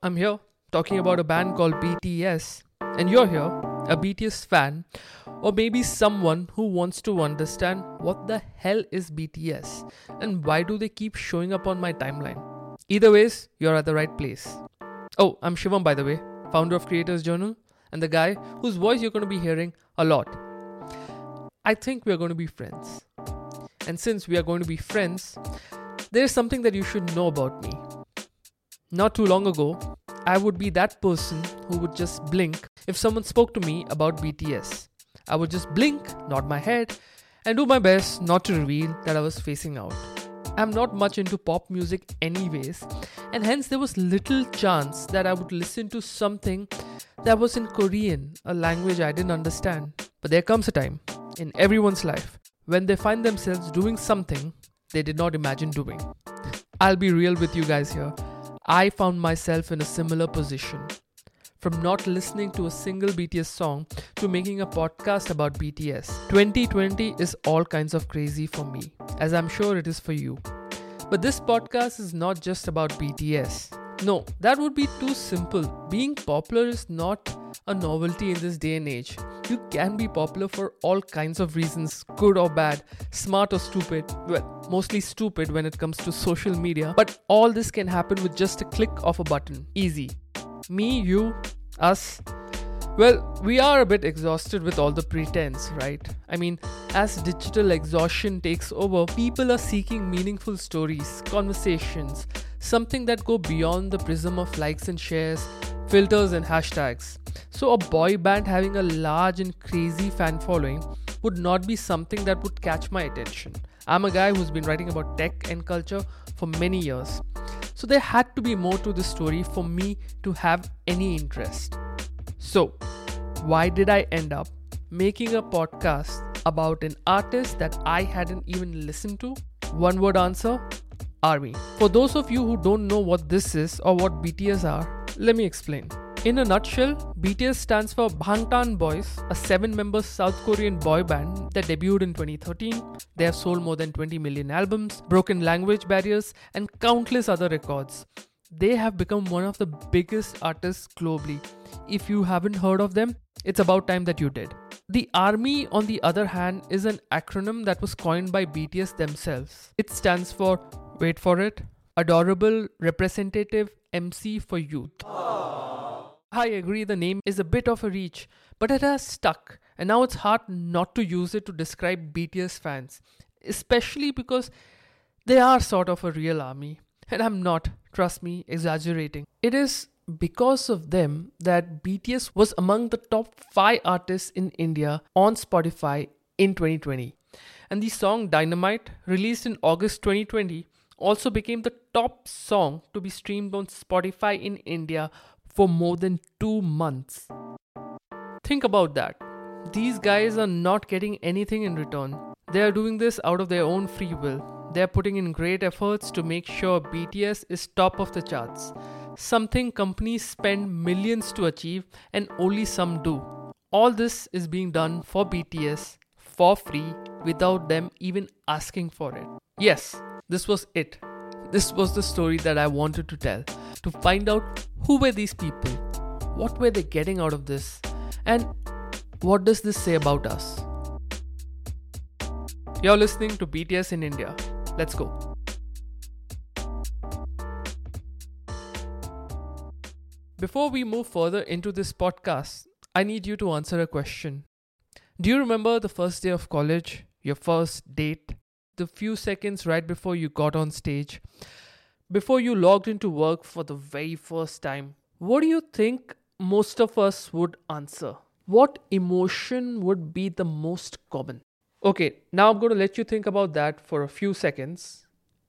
I'm here talking about a band called BTS, and you're here, a BTS fan, or maybe someone who wants to understand what the hell is BTS and why do they keep showing up on my timeline. Either ways, you're at the right place. Oh, I'm Shivam, by the way, founder of Creators Journal, and the guy whose voice you're going to be hearing a lot. I think we're going to be friends. And since we are going to be friends, there's something that you should know about me. Not too long ago, I would be that person who would just blink if someone spoke to me about BTS. I would just blink, nod my head, and do my best not to reveal that I was facing out. I'm not much into pop music, anyways, and hence there was little chance that I would listen to something that was in Korean, a language I didn't understand. But there comes a time in everyone's life when they find themselves doing something they did not imagine doing. I'll be real with you guys here. I found myself in a similar position. From not listening to a single BTS song to making a podcast about BTS. 2020 is all kinds of crazy for me, as I'm sure it is for you. But this podcast is not just about BTS. No, that would be too simple. Being popular is not a novelty in this day and age. You can be popular for all kinds of reasons, good or bad, smart or stupid. Well, mostly stupid when it comes to social media, but all this can happen with just a click of a button. Easy. Me, you, us. Well, we are a bit exhausted with all the pretense, right? I mean, as digital exhaustion takes over, people are seeking meaningful stories, conversations, something that go beyond the prism of likes and shares, filters and hashtags. So, a boy band having a large and crazy fan following would not be something that would catch my attention. I'm a guy who's been writing about tech and culture for many years. So there had to be more to the story for me to have any interest. So, why did I end up making a podcast about an artist that I hadn't even listened to? One word answer Army. For those of you who don't know what this is or what BTS are, let me explain. In a nutshell, BTS stands for Bangtan Boys, a seven member South Korean boy band that debuted in 2013. They have sold more than 20 million albums, broken language barriers, and countless other records. They have become one of the biggest artists globally. If you haven't heard of them, it's about time that you did. The ARMY, on the other hand, is an acronym that was coined by BTS themselves. It stands for, wait for it, Adorable Representative MC for Youth. I agree the name is a bit of a reach, but it has stuck, and now it's hard not to use it to describe BTS fans, especially because they are sort of a real army. And I'm not, trust me, exaggerating. It is because of them that BTS was among the top 5 artists in India on Spotify in 2020. And the song Dynamite, released in August 2020, also became the top song to be streamed on Spotify in India for more than two months. Think about that. These guys are not getting anything in return. They are doing this out of their own free will. They are putting in great efforts to make sure BTS is top of the charts. Something companies spend millions to achieve and only some do. All this is being done for BTS for free without them even asking for it. Yes, this was it. This was the story that I wanted to tell to find out who were these people, what were they getting out of this, and what does this say about us. You're listening to BTS in India. Let's go. Before we move further into this podcast, I need you to answer a question. Do you remember the first day of college, your first date, the few seconds right before you got on stage? before you logged into work for the very first time, what do you think most of us would answer? What emotion would be the most common? Okay, now I'm going to let you think about that for a few seconds.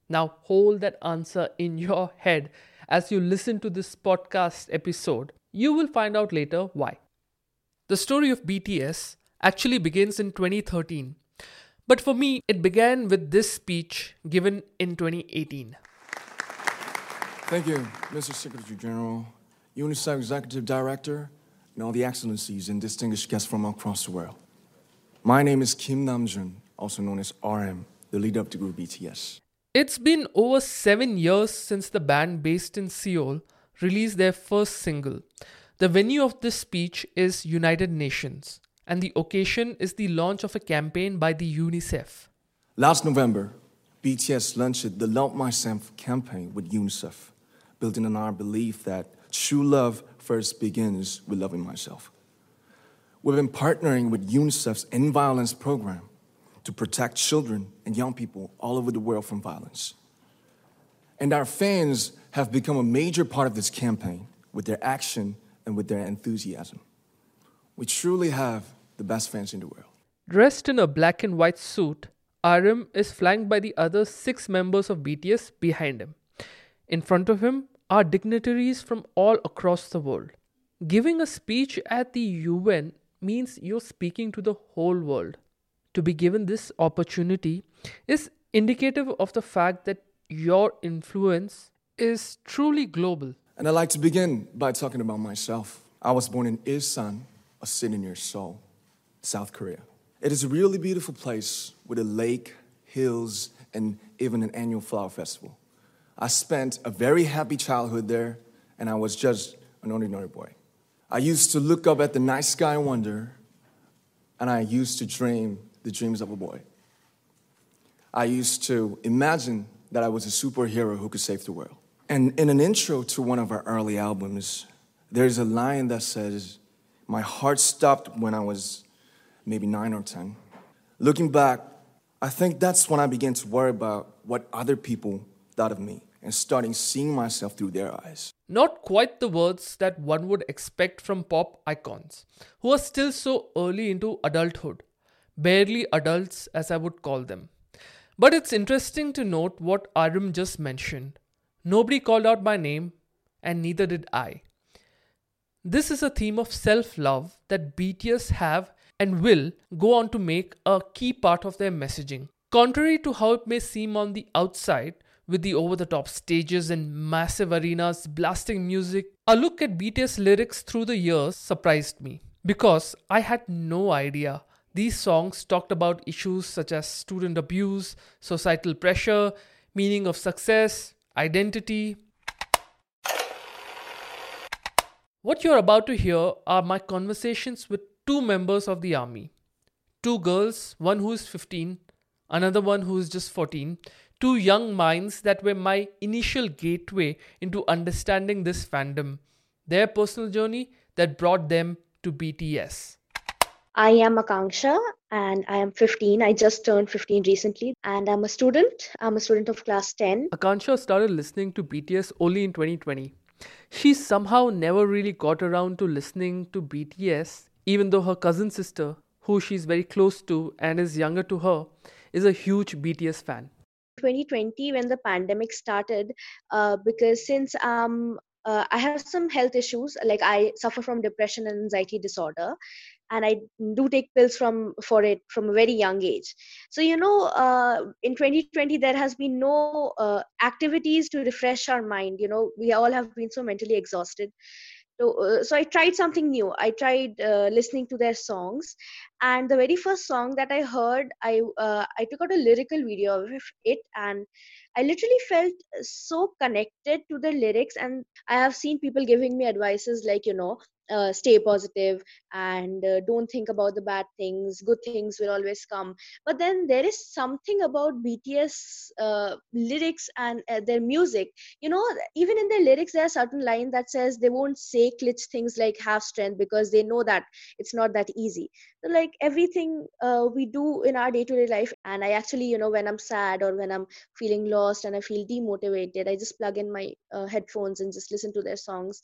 Now hold that answer in your head as you listen to this podcast episode. You will find out later why. The story of BTS actually begins in 2013. But for me, it began with this speech given in 2018. Thank you, Mr. Secretary General, UNICEF Executive Director, and all the excellencies and distinguished guests from across the world. My name is Kim Namjoon, also known as RM, the leader of the group BTS. It's been over seven years since the band based in Seoul released their first single. The venue of this speech is United Nations, and the occasion is the launch of a campaign by the UNICEF. Last November, BTS launched the Love Myself campaign with UNICEF, building on our belief that true love first begins with loving myself. We've been partnering with UNICEF's End Violence program to protect children and young people all over the world from violence. And our fans have become a major part of this campaign with their action and with their enthusiasm. We truly have the best fans in the world. Dressed in a black and white suit, RM is flanked by the other six members of BTS behind him. In front of him are dignitaries from all across the world. Giving a speech at the UN means you're speaking to the whole world. To be given this opportunity is indicative of the fact that your influence is truly global. And I'd like to begin by talking about myself. I was born in Ilsan, a city near Seoul, South Korea. It is a really beautiful place with a lake, hills, and even an annual flower festival. I spent a very happy childhood there, and I was just an ordinary boy. I used to look up at the night sky and wonder, and I used to dream the dreams of a boy. I used to imagine that I was a superhero who could save the world. And in an intro to one of our early albums, there's a line that says, My heart stopped when I was maybe nine or 10. Looking back, I think that's when I began to worry about what other people thought of me and starting seeing myself through their eyes. Not quite the words that one would expect from pop icons, who are still so early into adulthood, barely adults as I would call them. But it's interesting to note what RM just mentioned. Nobody called out my name, and neither did I. This is a theme of self love that BTS have and will go on to make a key part of their messaging. Contrary to how it may seem on the outside, with the over the top stages and massive arenas blasting music, a look at BTS lyrics through the years surprised me because I had no idea these songs talked about issues such as student abuse, societal pressure, meaning of success, identity. What you're about to hear are my conversations with two members of the army. Two girls, one who is 15, another one who is just 14. Two young minds that were my initial gateway into understanding this fandom, their personal journey that brought them to BTS. I am Akanksha and I am 15. I just turned 15 recently and I'm a student. I'm a student of class 10. Akanksha started listening to BTS only in 2020. She somehow never really got around to listening to BTS, even though her cousin sister, who she's very close to and is younger to her, is a huge BTS fan. 2020 when the pandemic started uh, because since um, uh, I have some health issues, like I suffer from depression and anxiety disorder, and i do take pills from for it from a very young age. So you know uh, in 2020 there has been no uh, activities to refresh our mind. You know we all have been so mentally exhausted so, uh, so i tried something new. I tried uh, listening to their songs. And the very first song that i heard i uh, i took out a lyrical video of it and i literally felt so connected to the lyrics. And i have seen people giving me advices like you know uh, stay positive and uh, don't think about the bad things. Good things will always come. But then there is something about bts uh, lyrics and uh, their music. You know even in their lyrics there are certain lines that says they won't say glitch things like have strength because they know that it's not that easy. So like everything uh, we do in our day-to-day life and i actually you know when i'm sad or when i'm feeling lost and i feel demotivated i just plug in my uh, headphones and just listen to their songs.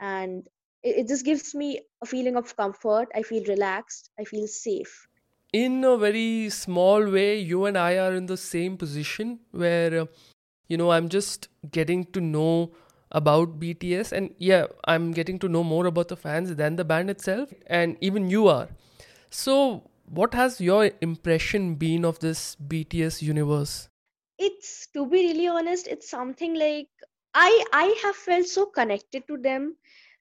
And it, it just gives me a feeling of comfort. I feel relaxed. I feel safe. In a very small way you and i are in the same position where uh, you know i'm just getting to know about bts and yeah i'm getting to know more about the fans than the band itself and even you are. So what has your impression been of this bts universe? It's to be really honest it's something like i i have felt so connected to them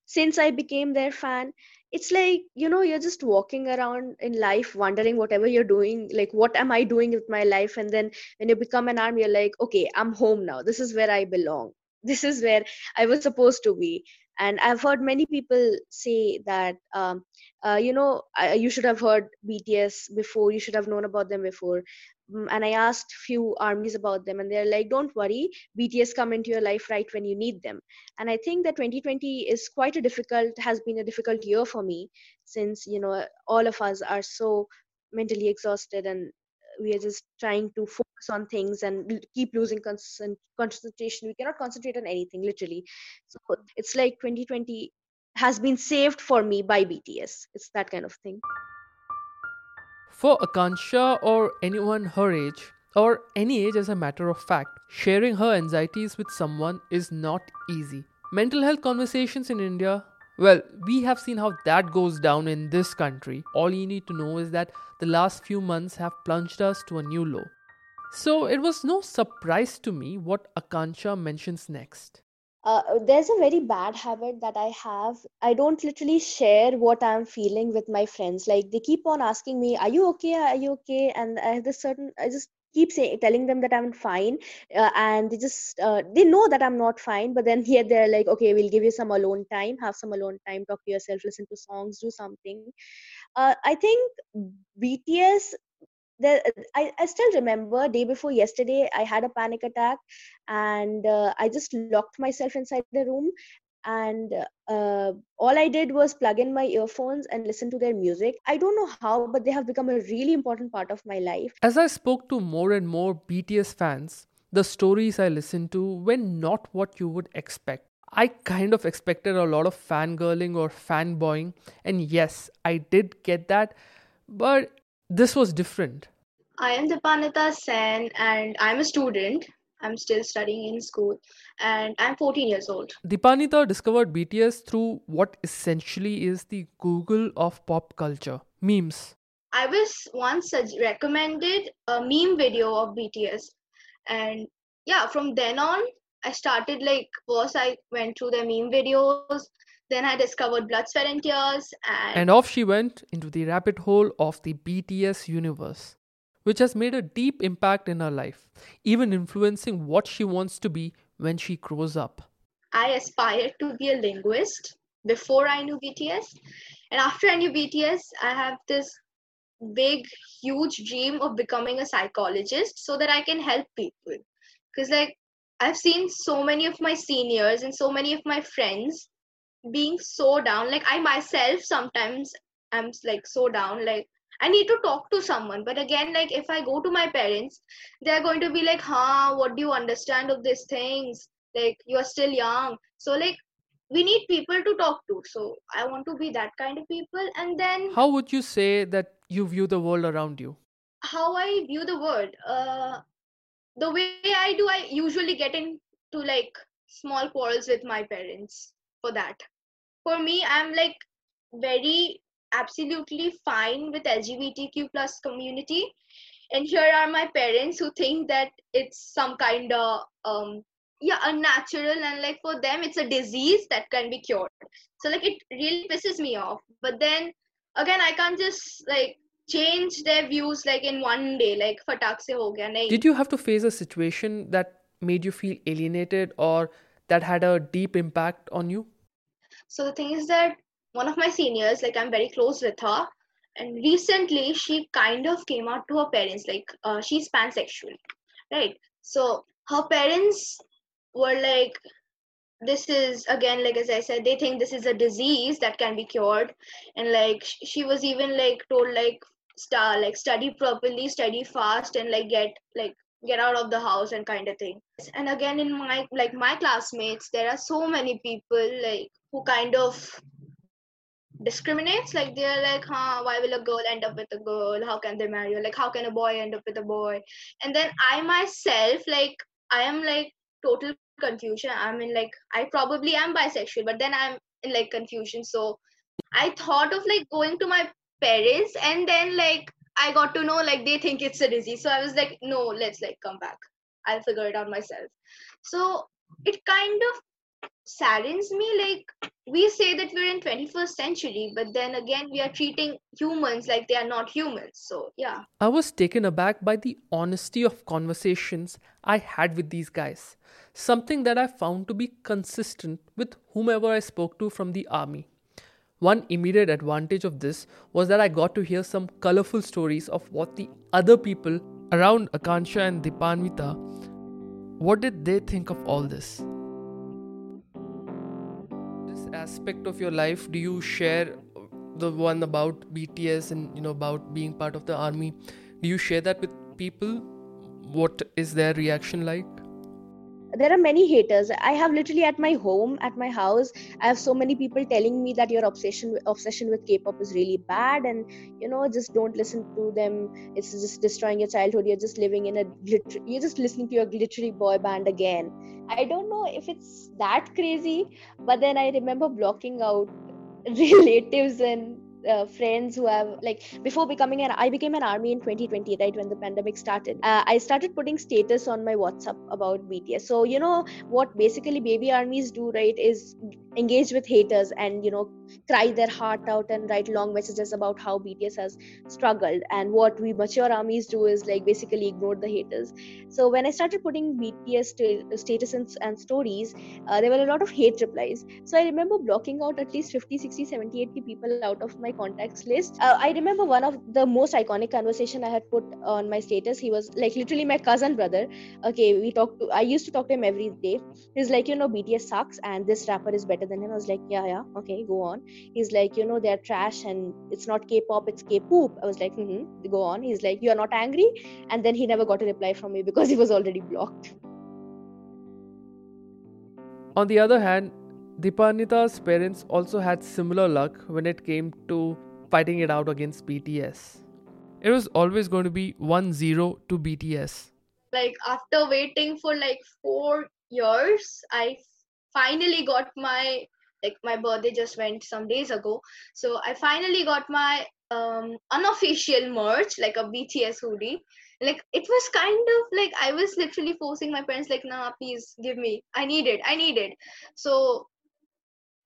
since I became their fan, it's like, you know, you're just walking around in life wondering whatever you're doing, like, what am I doing with my life? And then when you become an arm, you're like, okay, I'm home now. This is where I belong. this is where i was supposed to be and i've heard many people say that um, uh, you know you should have heard bts before you should have known about them before. Mm, and i asked few armies about them and they're like don't worry bts come into your life right when you need them. And i think that 2020 is quite a difficult has been a difficult year for me since you know all of us are so mentally exhausted and we are just trying to focus on things and keep losing concent- concentration. We cannot concentrate on anything literally. So it's like 2020 has been saved for me by bts it's that kind of thing. For Akanksha or anyone her age, or any age as a matter of fact, sharing her anxieties with someone is not easy. Mental health conversations in India, well, we have seen how that goes down in this country. All you need to know is that the last few months have plunged us to a new low. So it was no surprise to me what Akanksha mentions next uh, there's a very bad habit that I have. I don't literally share what I'm feeling with my friends. Like they keep on asking me, "Are you okay? Are you okay?" And I have this certain. I just keep saying, telling them that I'm fine, uh, and they just uh, they know that I'm not fine. But then here they're like, "Okay, we'll give you some alone time. Have some alone time. Talk to yourself. Listen to songs. Do something." Uh, I think BTS there I, I still remember day before yesterday i had a panic attack and uh, i just locked myself inside the room and uh, all i did was plug in my earphones and listen to their music i don't know how but they have become a really important part of my life as i spoke to more and more bts fans the stories i listened to were not what you would expect I kind of expected a lot of fangirling or fanboying, and yes, I did get that, but this was different. I am Dipanita Sen and I'm a student. I'm still studying in school and I'm 14 years old. Dipanita discovered BTS through what essentially is the Google of pop culture memes. I was once recommended a meme video of BTS and yeah, from then on, I started like first I went through their meme videos, then I discovered Blood, Sweat, and Tears. And, and off she went into the rabbit hole of the BTS universe, which has made a deep impact in her life, even influencing what she wants to be when she grows up. I aspired to be a linguist before I knew BTS. And after I knew BTS, I have this big, huge dream of becoming a psychologist so that I can help people. Because, like, I've seen so many of my seniors and so many of my friends being so down like i myself sometimes i'm like so down like i need to talk to someone. But again like if i go to my parents they're going to be like huh what do you understand of these things? Like you are still young. So like we need people to talk to. So i want to be that kind of people. And then how would you say that you view the world around you? How i view the world uh the way i do i usually get into like small quarrels with my parents for that. For me i'm like very absolutely fine with lgbtq plus community. And here are my parents who think that it's some kind of um yeah unnatural and like for them it's a disease that can be cured. So like it really pisses me off. But then again i can't just like change their views like in one day like fatak se ho gaya nahi. did you have to face a situation that made you feel alienated or that had a deep impact on you? So the thing is that one of my seniors, like I'm very close with her, and recently she kind of came out to her parents, like uh, she's pansexual, right? So her parents were like, this is again like as i said they think this is a disease that can be cured. And like she was even like told like star like study properly study fast and like get like get out of the house and kind of thing. And again in my like my classmates there are so many people like who kind of discriminates like they're like huh why will a girl end up with a girl? How can they marry like how can a boy end up with a boy? And then i myself like i am like total confusion. I'm in like i probably am bisexual but then i'm in like confusion. So i thought of like going to my parents and then like i got to know like they think it's a disease. So i was like no let's like come back. I'll figure it out myself. So it kind of saddens me like we say that we're in 21st century but then again we are treating humans like they are not humans. So yeah. I was taken aback by the honesty of conversations i had with these guys. Something that i found to be consistent with whomever i spoke to from the army. One immediate advantage of this was that i got to hear some colorful stories of what the other people around akanksha and dipanvita what did they think of all this aspect of your life do you share the one about BTS and you know about being part of the army? Do you share that with people? What is their reaction like? There are many haters. I have literally at my home at my house i have so many people telling me that your obsession obsession with k-pop is really bad and you know just don't listen to them. It's just destroying your childhood. You're just living in a glitter you're just listening to your glittery boy band again. I don't know if it's that crazy but then i remember blocking out relatives and uh, friends who have like before becoming an i became an army in 2020 right when the pandemic started. Uh, i started putting status on my whatsapp about bts so you know what basically baby armies do right is engage with haters and you know cry their heart out and write long messages about how bts has struggled. And what we mature armies do is like basically ignore the haters. So when i started putting bts st- status and, and stories uh, there were a lot of hate replies. So i remember blocking out at least 50 60 70 80 people out of my contacts list. Uh, i remember one of the most iconic conversation i had put on my status. He was like literally my cousin brother. Okay we talked to i used to talk to him every day. He's like you know bts sucks and this rapper is better than him. I was like yeah yeah okay go on. He's like you know they're trash and it's not k-pop it's k-poop. I was like mm-hmm, go on. He's like you're not angry? And then he never got a reply from me because he was already blocked. On the other hand Dipanvita's parents also had similar luck when it came to fighting it out against BTS. It was always going to be 1 0 to BTS. Like, after waiting for like four years, I finally got my like my birthday just went some days ago. So i finally got my um unofficial merch like a bts hoodie. Like it was kind of like i was literally forcing my parents like nah please give me. I need it. I need it. So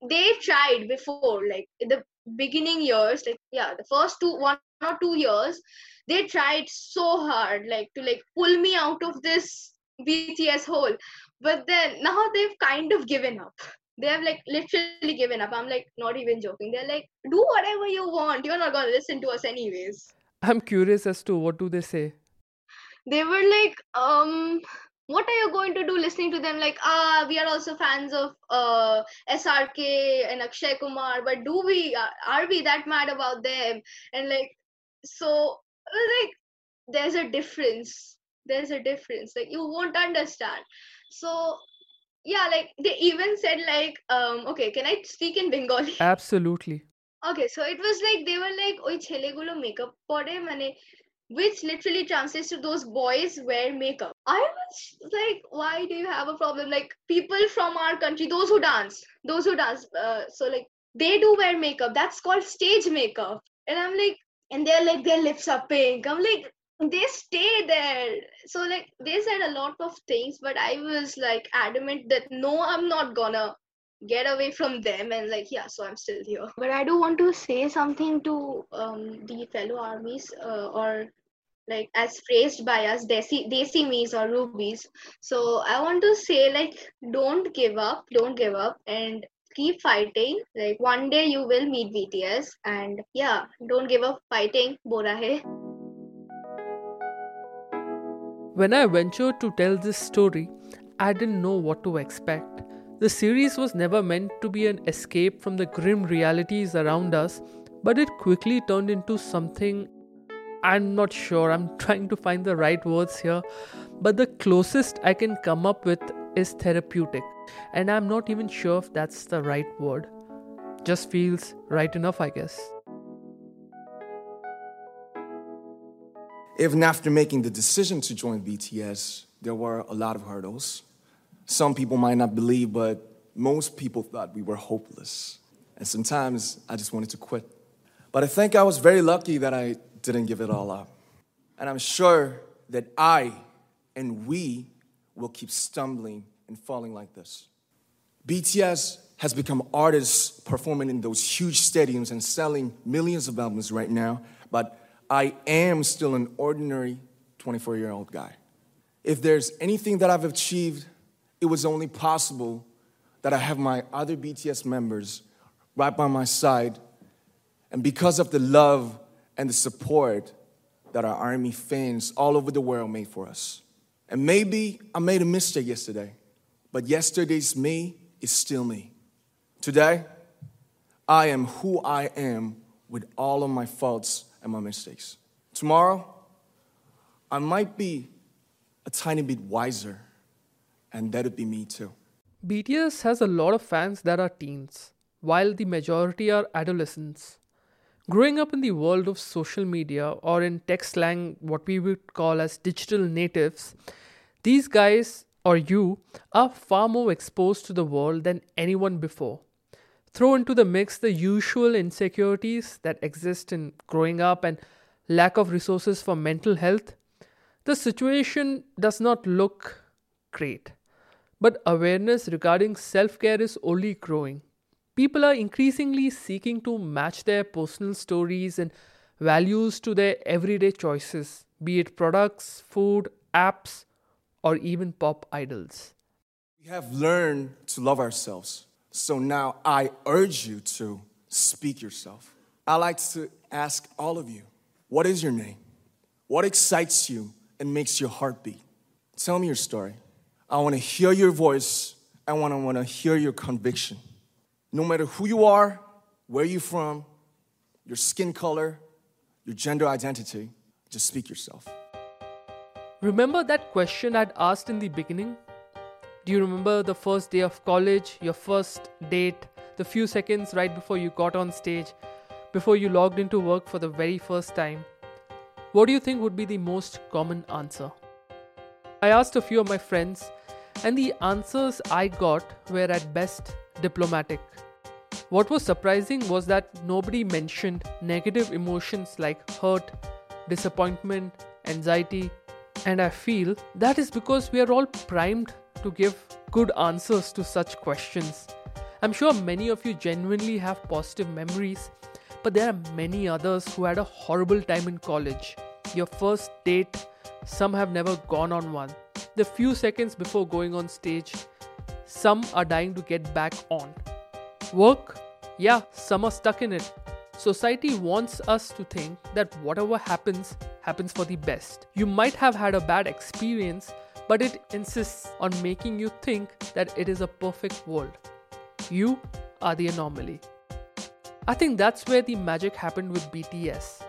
they tried before like in the beginning years like yeah the first two one or two years they tried so hard like to like pull me out of this bts hole. But then now they've kind of given up. They have like literally given up. I'm like not even joking. They're like do whatever you want. You're not gonna listen to us anyways. I'm curious as to what do they say? They were like um what are you going to do listening to them? Like ah we are also fans of uh, srk and akshay kumar but do we are we that mad about them? And like so like there's a difference. There's a difference. Like you won't understand. So yeah like they even said like um okay can i speak in bengali? Absolutely. Okay so it was like they were like oi chhelegulo makeup pore mane which literally translates to those boys wear makeup. I was like, why do you have a problem? Like people from our country, those who dance, those who dance, uh, so like they do wear makeup. That's called stage makeup. And I'm like, and they're like, their lips are pink. I'm like, they stay there. So like they said a lot of things, but I was like adamant that no, I'm not gonna get away from them and like yeah so i'm still here but i do want to say something to um, the fellow armies uh, or like as phrased by us desi desi me's or rubies. So i want to say like don't give up don't give up and keep fighting. Like one day you will meet bts and yeah don't give up fighting borahae. When i ventured to tell this story i didn't know what to expect. The series was never meant to be an escape from the grim realities around us but it quickly turned into something I'm not sure, I'm trying to find the right words here, but the closest I can come up with is therapeutic, and I'm not even sure if that's the right word. Just feels right enough, I guess. Even after making the decision to join BTS, there were a lot of hurdles. Some people might not believe, but most people thought we were hopeless. And sometimes I just wanted to quit. But I think I was very lucky that I didn't give it all up. And I'm sure that I and we will keep stumbling and falling like this. BTS has become artists performing in those huge stadiums and selling millions of albums right now, but I am still an ordinary 24 year old guy. If there's anything that I've achieved, it was only possible that I have my other BTS members right by my side, and because of the love and the support that our army fans all over the world made for us. And maybe I made a mistake yesterday, but yesterday's me is still me. Today, I am who I am with all of my faults and my mistakes. Tomorrow, I might be a tiny bit wiser, and that'd be me too. BTS has a lot of fans that are teens, while the majority are adolescents. Growing up in the world of social media, or in tech slang, what we would call as digital natives, these guys or you are far more exposed to the world than anyone before. Throw into the mix the usual insecurities that exist in growing up and lack of resources for mental health, the situation does not look great. But awareness regarding self care is only growing. People are increasingly seeking to match their personal stories and values to their everyday choices, be it products, food, apps, or even pop idols. We have learned to love ourselves. So now I urge you to speak yourself. I like to ask all of you what is your name? What excites you and makes your heart beat? Tell me your story. I want to hear your voice. I want to want to hear your conviction. No matter who you are, where you're from, your skin color, your gender identity, just speak yourself. Remember that question I'd asked in the beginning? Do you remember the first day of college, your first date, the few seconds right before you got on stage, before you logged into work for the very first time? What do you think would be the most common answer? I asked a few of my friends, and the answers I got were at best diplomatic. What was surprising was that nobody mentioned negative emotions like hurt, disappointment, anxiety, and I feel that is because we are all primed to give good answers to such questions. I'm sure many of you genuinely have positive memories, but there are many others who had a horrible time in college. Your first date, some have never gone on one. The few seconds before going on stage, some are dying to get back on. Work, yeah, some are stuck in it. Society wants us to think that whatever happens, happens for the best. You might have had a bad experience, but it insists on making you think that it is a perfect world. You are the anomaly. I think that's where the magic happened with BTS,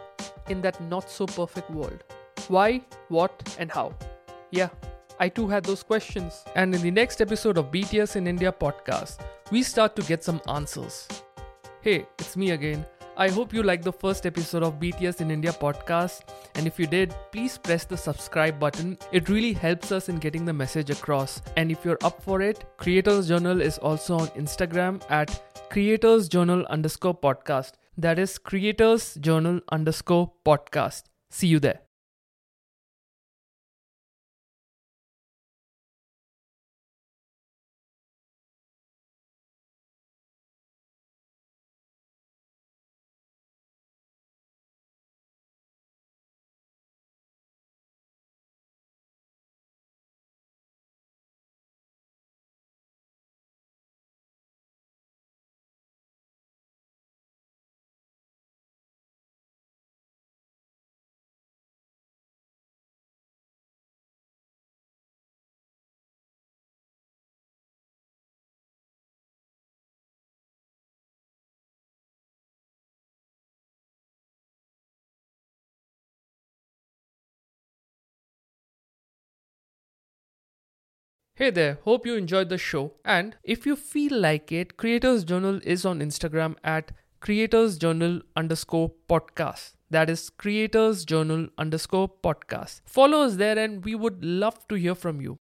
in that not so perfect world. Why, what, and how? Yeah, I too had those questions. And in the next episode of BTS in India podcast, we start to get some answers. Hey, it's me again. I hope you liked the first episode of BTS in India podcast. And if you did, please press the subscribe button. It really helps us in getting the message across. And if you're up for it, Creators Journal is also on Instagram at Creators Journal underscore podcast. That is Creators Journal underscore podcast. See you there. Hey there, hope you enjoyed the show. And if you feel like it, Creators Journal is on Instagram at Creators Journal underscore podcast. That is Creators Journal underscore podcast. Follow us there and we would love to hear from you.